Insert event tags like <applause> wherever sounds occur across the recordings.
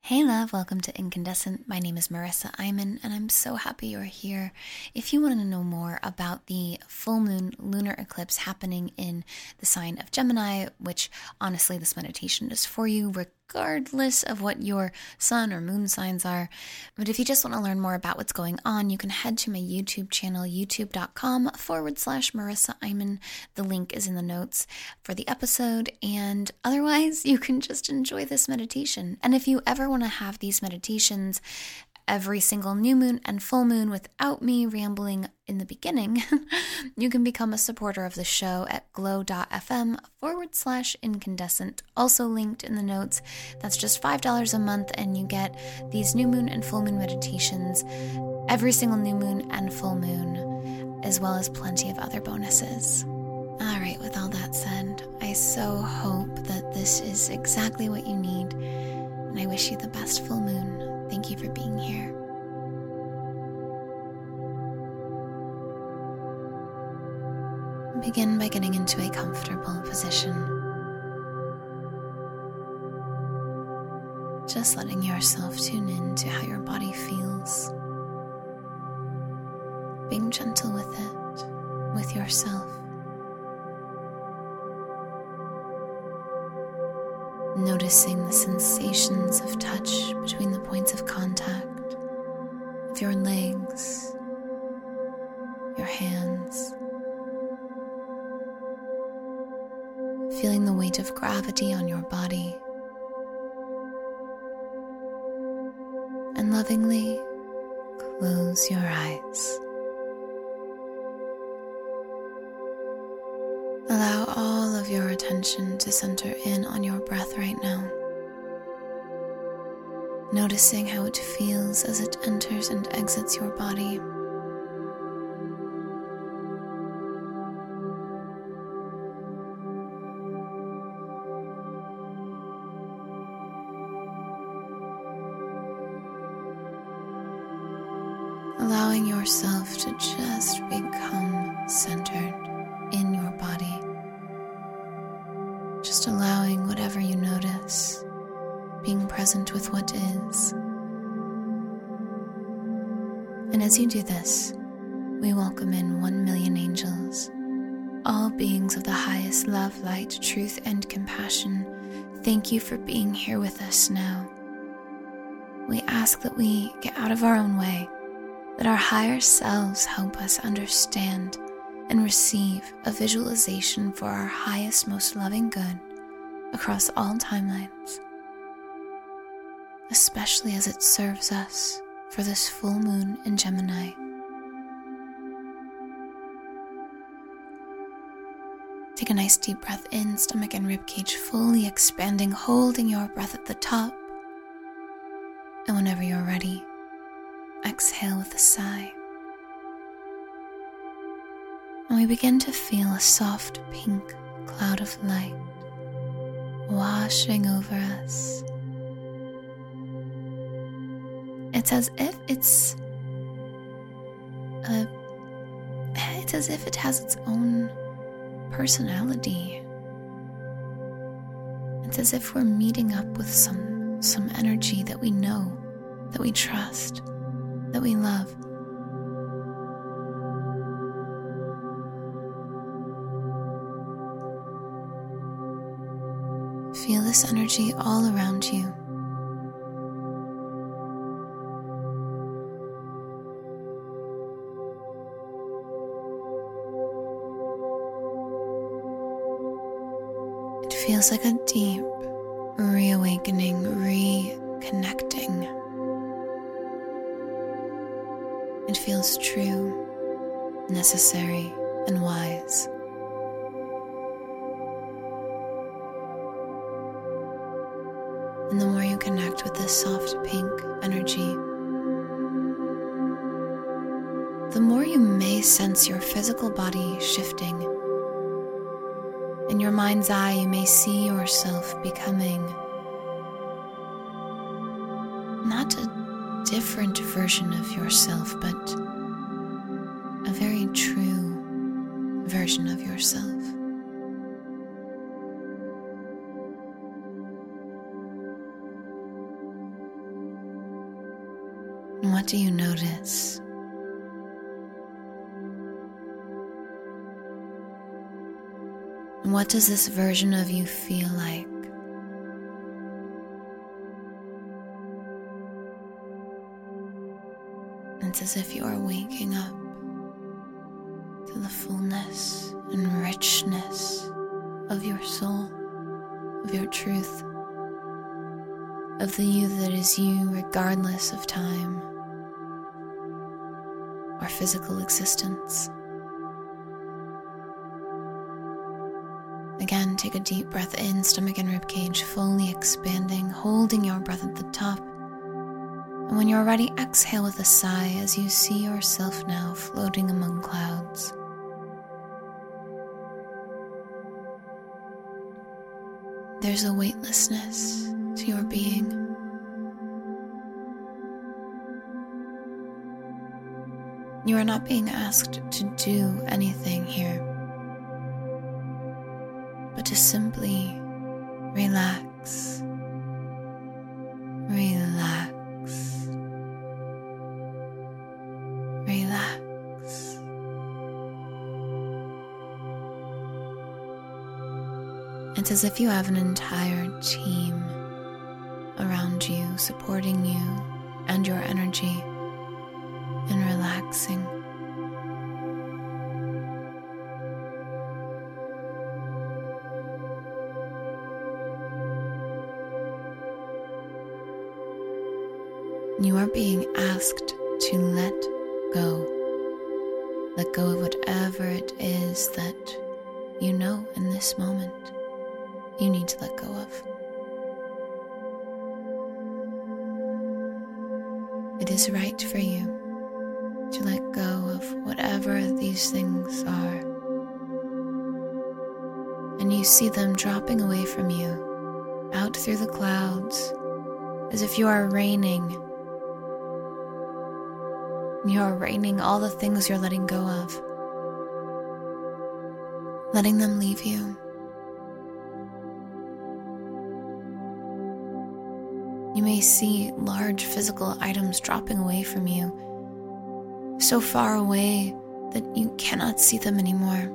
Hey, love, welcome to Incandescent. My name is Marissa Iman, and I'm so happy you're here. If you want to know more about the full moon lunar eclipse happening in the sign of Gemini, which honestly, this meditation is for you, regardless of what your sun or moon signs are. But if you just want to learn more about what's going on, you can head to my YouTube channel, youtube.com forward slash Marissa Iman. The link is in the notes for the episode. And otherwise, <laughs> you can just enjoy this meditation. And if you ever want to have these meditations, every single new moon and full moon without me rambling in the beginning, <laughs> you can become a supporter of the show at glow.fm forward slash incandescent, also linked in the notes. That's just $5 a month, and you get these new moon and full moon meditations every single new moon and full moon, as well as plenty of other bonuses. All right, with all that said, I so hope that this is exactly what you need, and I wish you the best full moon. Thank you for being here. Begin by getting into a comfortable position. Just letting yourself tune in to how your body feels. Being gentle with it, with yourself. Noticing the sensations of touch between the points of contact of your legs, your hands. Feeling the weight of gravity on your body. And lovingly close your eyes. Attention to center in on your breath right now. Noticing how it feels as it enters and exits your body. Allowing yourself to just become centered in your body. Present with what is. And as you do this, we welcome in one million angels, all beings of the highest love, light, truth, and compassion. Thank you for being here with us now. We ask that we get out of our own way, that our higher selves help us understand and receive a visualization for our highest, most loving good across all timelines, especially as it serves us for this full moon in Gemini. Take a nice deep breath in, stomach and ribcage fully expanding, holding your breath at the top. And whenever you're ready, exhale with a sigh. And we begin to feel a soft pink cloud of light washing over us. It's as if it's a, it's as if it has its own personality. It's as if we're meeting up with some some energy that we know, that we trust, that we love. Feel this energy all around you. Feels like a deep reawakening, reconnecting. It feels true, necessary, and wise. And the more you connect with this soft pink energy, the more you may sense your physical body shifting. Your mind's eye, you may see yourself becoming not a different version of yourself, but a very true version of yourself. what do you notice? What does this version of you feel like? It's as if you are waking up to the fullness and richness of your soul, of your truth, of the you that is you regardless of time or physical existence. Take a deep breath in, stomach and ribcage fully expanding, holding your breath at the top. And when you're ready, exhale with a sigh as you see yourself now floating among clouds. There's a weightlessness to your being. You are not being asked to do anything here, simply relax. Relax. Relax. It's as if you have an entire team around you, supporting you and your energy and relaxing. You are being asked to let go. Let go of whatever it is that you know in this moment you need to let go of. It is right for you to let go of whatever these things are. And you see them dropping away from you, out through the clouds, as if you are raining. You are raining all the things you're letting go of, letting them leave you. You may see large physical items dropping away from you so far away that you cannot see them anymore.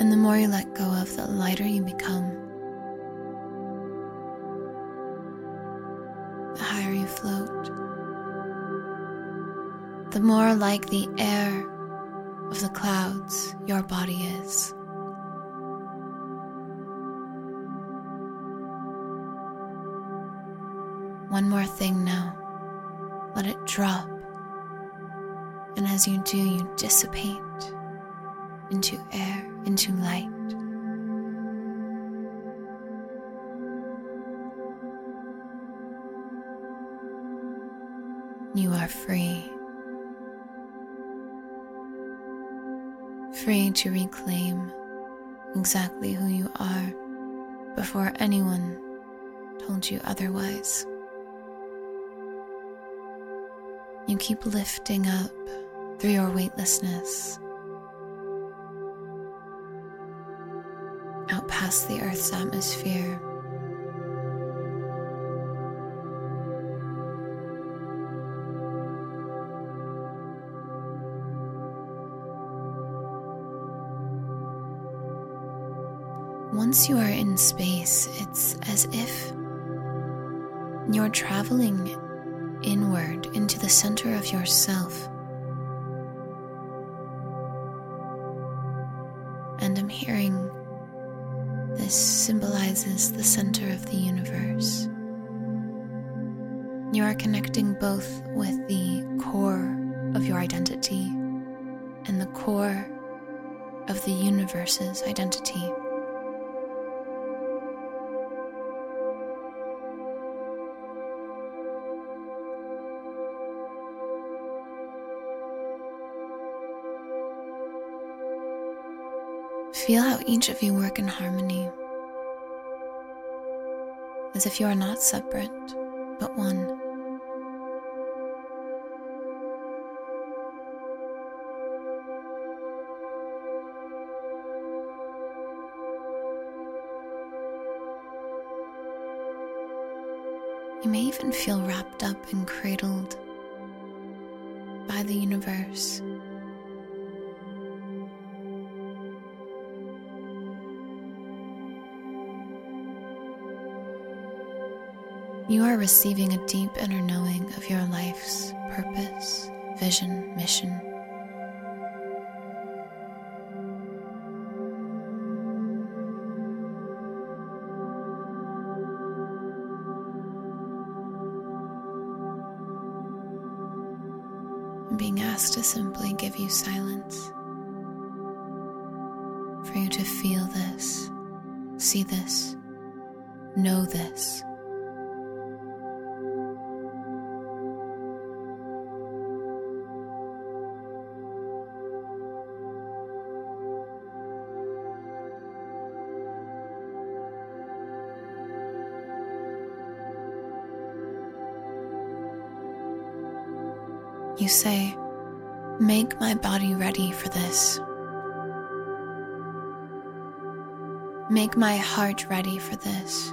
And the more you let go of, the lighter you become. Float. The more like the air of the clouds your body is. One more thing now. Let it drop. And as you do, you dissipate into air, into light. Free. Free to reclaim exactly who you are before anyone told you otherwise. You keep lifting up through your weightlessness, out past the Earth's atmosphere. Once you are in space, it's as if you're traveling inward into the center of yourself. And I'm hearing this symbolizes the center of the universe. You are connecting both with the core of your identity and the core of the universe's identity. Feel how each of you work in harmony, as if you are not separate, but one. You may even feel wrapped up and cradled by the universe. You are receiving a deep inner knowing of your life's purpose, vision, mission. being asked to simply give you silence. For you to feel this, see this, know this. Say, Make my body ready for this. Make my heart ready for this.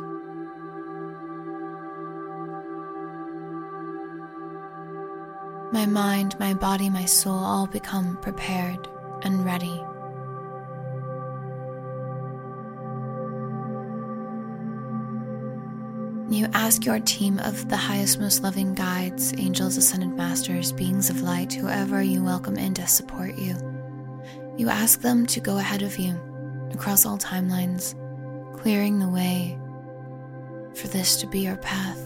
My mind, my body, my soul all become prepared and ready. Ask your team of the highest, most loving guides, angels, ascended masters, beings of light, whoever you welcome in to support you. You ask them to go ahead of you across all timelines, clearing the way for this to be your path.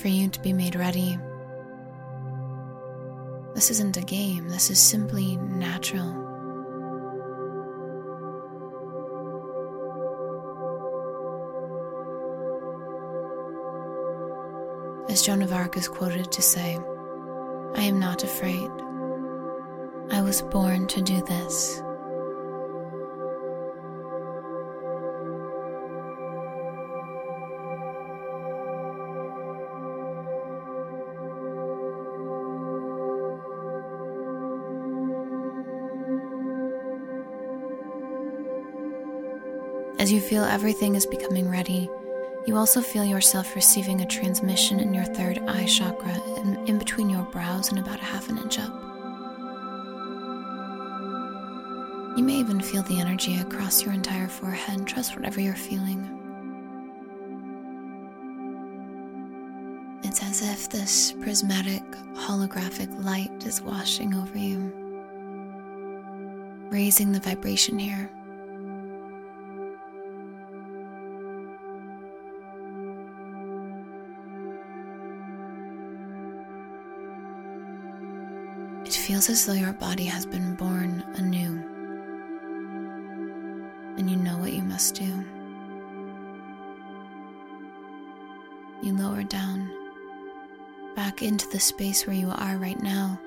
For you to be made ready this isn't a game, this is simply natural. As Joan of Arc is quoted to say, I am not afraid. I was born to do this. As you feel everything is becoming ready, you also feel yourself receiving a transmission in your third eye chakra in, in between your brows and about a half an inch up. You may even feel the energy across your entire forehead. Trust whatever you're feeling. It's as if this prismatic, holographic light is washing over you, raising the vibration here. Feels as though your body has been born anew, and you know what you must do. You lower down, back into the space where you are right now,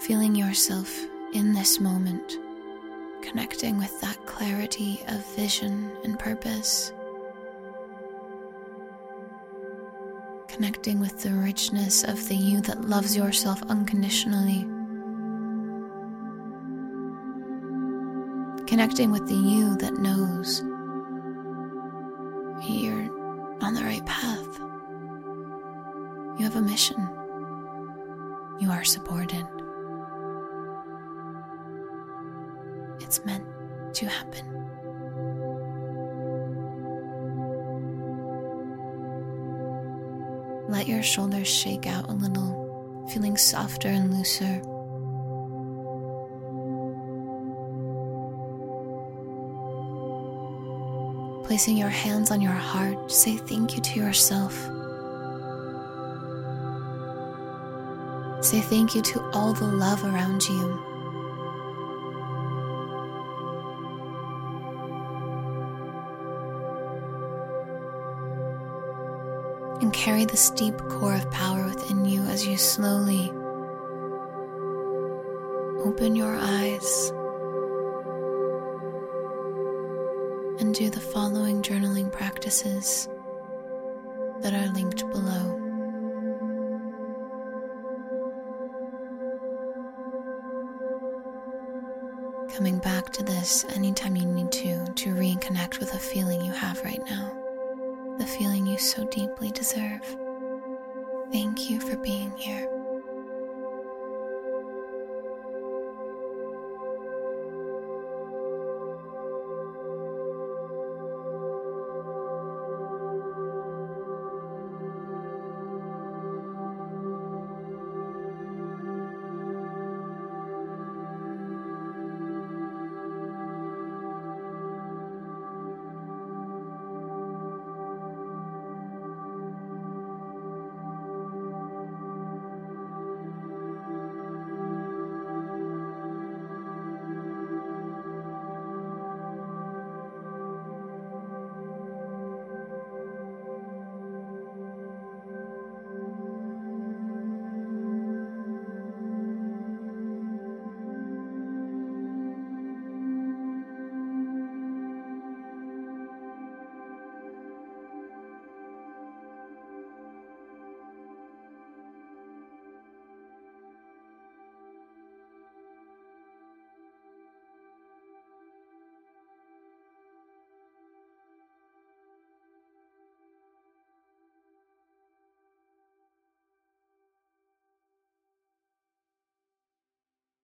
feeling yourself in this moment, connecting with that clarity of vision and purpose. Connecting with the richness of the you that loves yourself unconditionally connecting with the you that knows you're on the right path. You have a mission. You are supported. It's meant to happen. Let your shoulders shake out a little, feeling softer and looser. Placing your hands on your heart, say thank you to yourself. Say thank you to all the love around you. And carry this deep core of power within you as you slowly open your eyes do the following journaling practices that are linked below. Coming back to this anytime you need to to reconnect with a feeling you have right now, the feeling you so deeply deserve. Thank you for being here.